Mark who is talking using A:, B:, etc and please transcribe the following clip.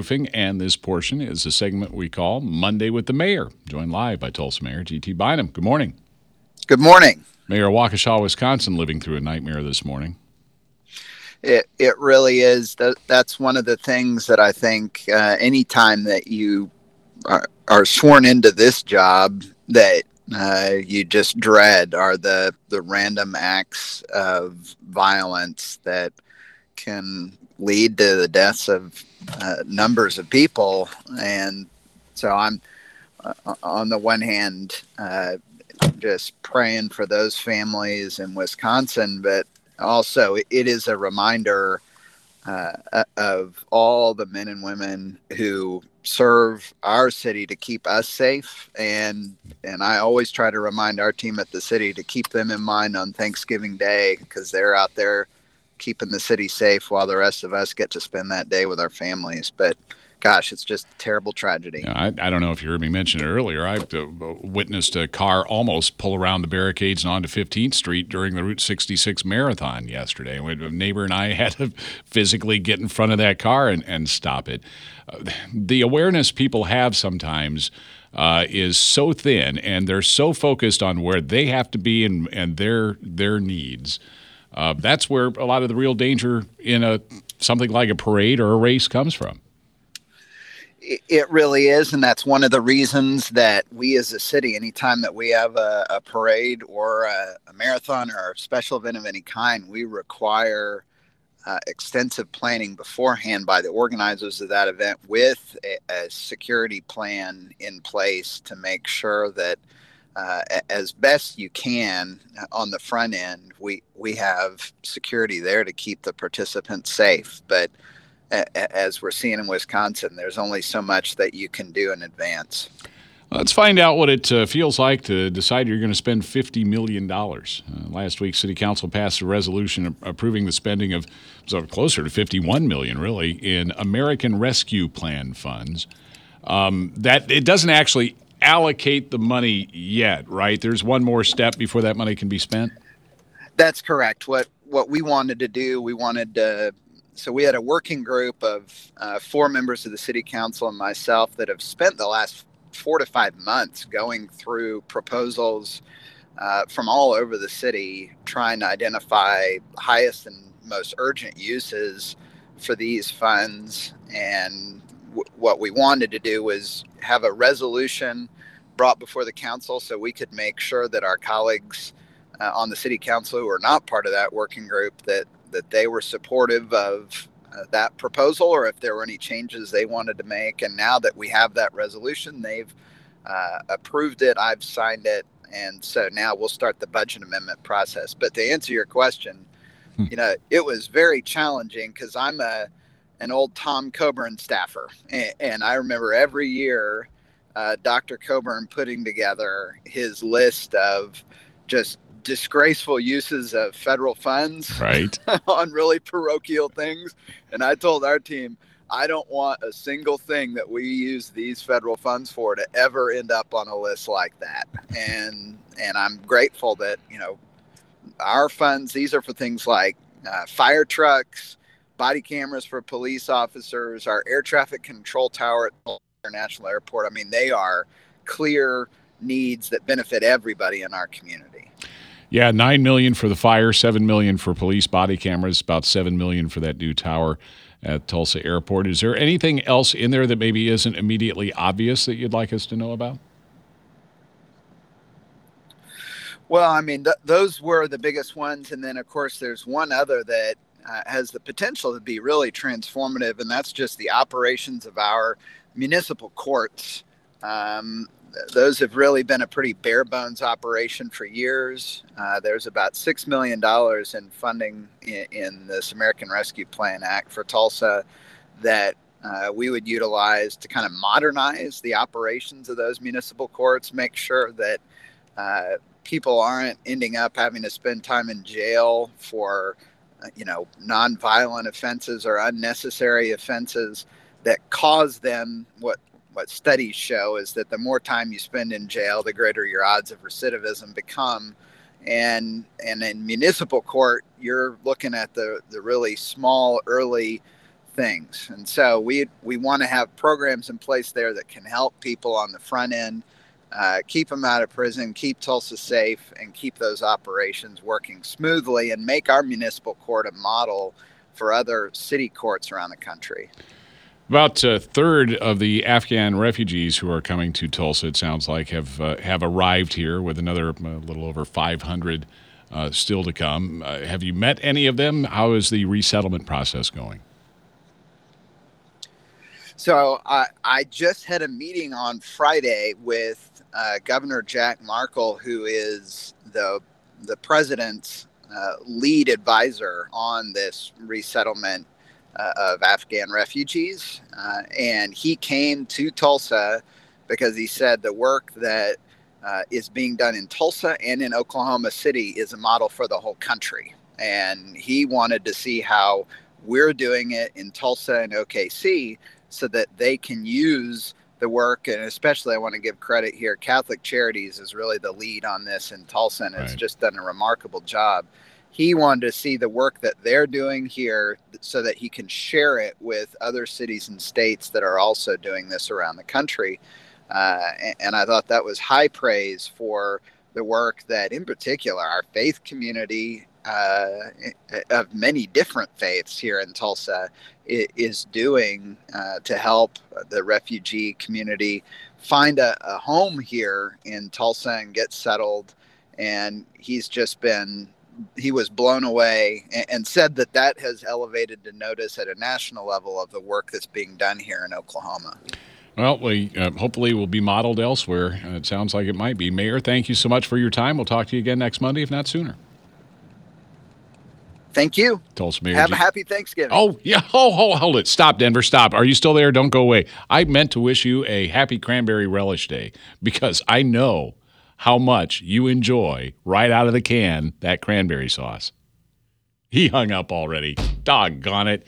A: Roofing, and this portion is a segment we call Monday with the Mayor, joined live by Tulsa Mayor G.T. Bynum. Good morning.
B: Good morning.
A: Mayor of Waukesha, Wisconsin, living through a nightmare this morning.
B: It, it really is. That's one of the things that I think uh, anytime that you are, are sworn into this job that uh, you just dread are the the random acts of violence that can lead to the deaths of uh, numbers of people. And so I'm uh, on the one hand uh, just praying for those families in Wisconsin, but also it is a reminder uh, of all the men and women who serve our city to keep us safe and and I always try to remind our team at the city to keep them in mind on Thanksgiving Day because they're out there keeping the city safe while the rest of us get to spend that day with our families but gosh, it's just terrible tragedy.
A: I, I, don't know if you heard me mention it earlier. I uh, witnessed a car almost pull around the barricades and onto 15th Street during the Route 66 marathon yesterday. A neighbor and I had to physically get in front of that car and, and stop it. Uh, the awareness people have sometimes. Uh, is so thin, and they're so focused on where they have to be and, and their their needs. Uh, that's where a lot of the real danger in a something like a parade or a race comes from.
B: It really is and that's one of the reasons that we as a city anytime that we have a, a parade or a, a, marathon or a special event of any kind we require uh, extensive planning beforehand by the organizers of that event with a, a security plan in place to make sure that uh, as best you can on the front end we we have security there to keep the participants safe but as we're seeing in Wisconsin, there's only so much that you can do in advance.
A: Let's find out what it uh, feels like to decide you're going to spend $50 million. Uh, last week, City Council passed a resolution approving the spending of so closer to 51 million, really, in American Rescue Plan funds. Um, that it doesn't actually allocate the money yet, right? There's one more step before that money can be spent.
B: That's correct. What what we wanted to do, we wanted to so we had a working group of uh, four members of the city council and myself that have spent the last four to five months going through proposals uh, from all over the city, trying to identify highest and most urgent uses for these funds. And w- what we wanted to do was have a resolution brought before the council so we could make sure that our colleagues uh, on the city council who are not part of that working group that that they were supportive of uh, that proposal or if there were any changes they wanted to make. And now that we have that resolution, they've uh, approved it, I've signed it. And so now we'll start the budget amendment process. But to answer your question, hmm. you know, it was very challenging because I'm a an old Tom Coburn staffer, and, and I remember every year uh, Dr. Coburn putting together his list of just disgraceful uses of federal funds
A: right.
B: on really parochial things. And i told our team i don't want a single thing that we use these federal funds for to ever end up on a list like that. And and i'm grateful that you know our funds these are for things like uh, fire trucks body cameras for police officers our air traffic control tower at Tulsa international airport i mean they are clear needs that benefit everybody in our community
A: yeah, nine million for the fire, seven million for police body cameras, about seven million for that new tower at Tulsa Airport. Is there anything else in there that maybe isn't immediately obvious that you'd like us to know about?
B: Well, I mean, th- those were the biggest ones, and then of course there's one other that uh, has the potential to be really transformative, and that's just the operations of our municipal courts. Um, those have really been a pretty bare bones operation for years. Uh, there's about $6 million in funding in, in, this American Rescue Plan Act for Tulsa that uh, we would utilize to kind of modernize the operations of those municipal courts, make sure that uh, people aren't ending up having to spend time in jail for, you know, nonviolent offenses or unnecessary offenses that cause them what what studies show is that the more time you spend in jail, the greater your odds of recidivism become. And and in municipal court, you're looking at the the really small early things. And so we we want to have programs in place there that can help people on the front end, uh, keep them out of prison, keep Tulsa safe, and keep those operations working smoothly, and make our municipal court a model for other city courts around the country.
A: About a third of the Afghan refugees who are coming to Tulsa, it sounds like, have uh, have arrived here, with another uh, little over 500 uh, still to come. Uh, have you met any of them? How is the resettlement process going?
B: So I, I just had a meeting on Friday with uh, Governor Jack Markell, who is the the president's uh, lead advisor on this resettlement uh, of Afghan refugees, uh, and he came to Tulsa because he said the work that uh, is being done in Tulsa and in Oklahoma City is a model for the whole country. And he wanted to see how we're doing it in Tulsa and OKC so that they can use the work. And especially, I want to give credit here Catholic Charities is really the lead on this in Tulsa and has just done a remarkable job. He wanted to see the work that they're doing here so that he can share it with other cities and states that are also doing this around the country. Uh, and I thought that was high praise for the work that, in particular, our faith community uh, of many different faiths here in Tulsa is doing uh, to help the refugee community find a, a, home here in Tulsa and get settled. And he's just been, he was blown away and, and said that that has elevated the notice at a national level of the work that's being done here in Oklahoma.
A: Well, we uh, hopefully will be modeled elsewhere. It sounds like it might be. Mayor, thank you so much for your time. We'll talk to you again next Monday, if not sooner.
B: Thank you.
A: Tulsa Mayor.
B: Have a happy Thanksgiving.
A: Oh, yeah. Oh, oh, hold it. Stop, Denver. Stop. Are you still there? Don't go away. I meant to wish you a happy cranberry relish day because I know how much you enjoy right out of the can that cranberry sauce. He hung up already. Doggone it.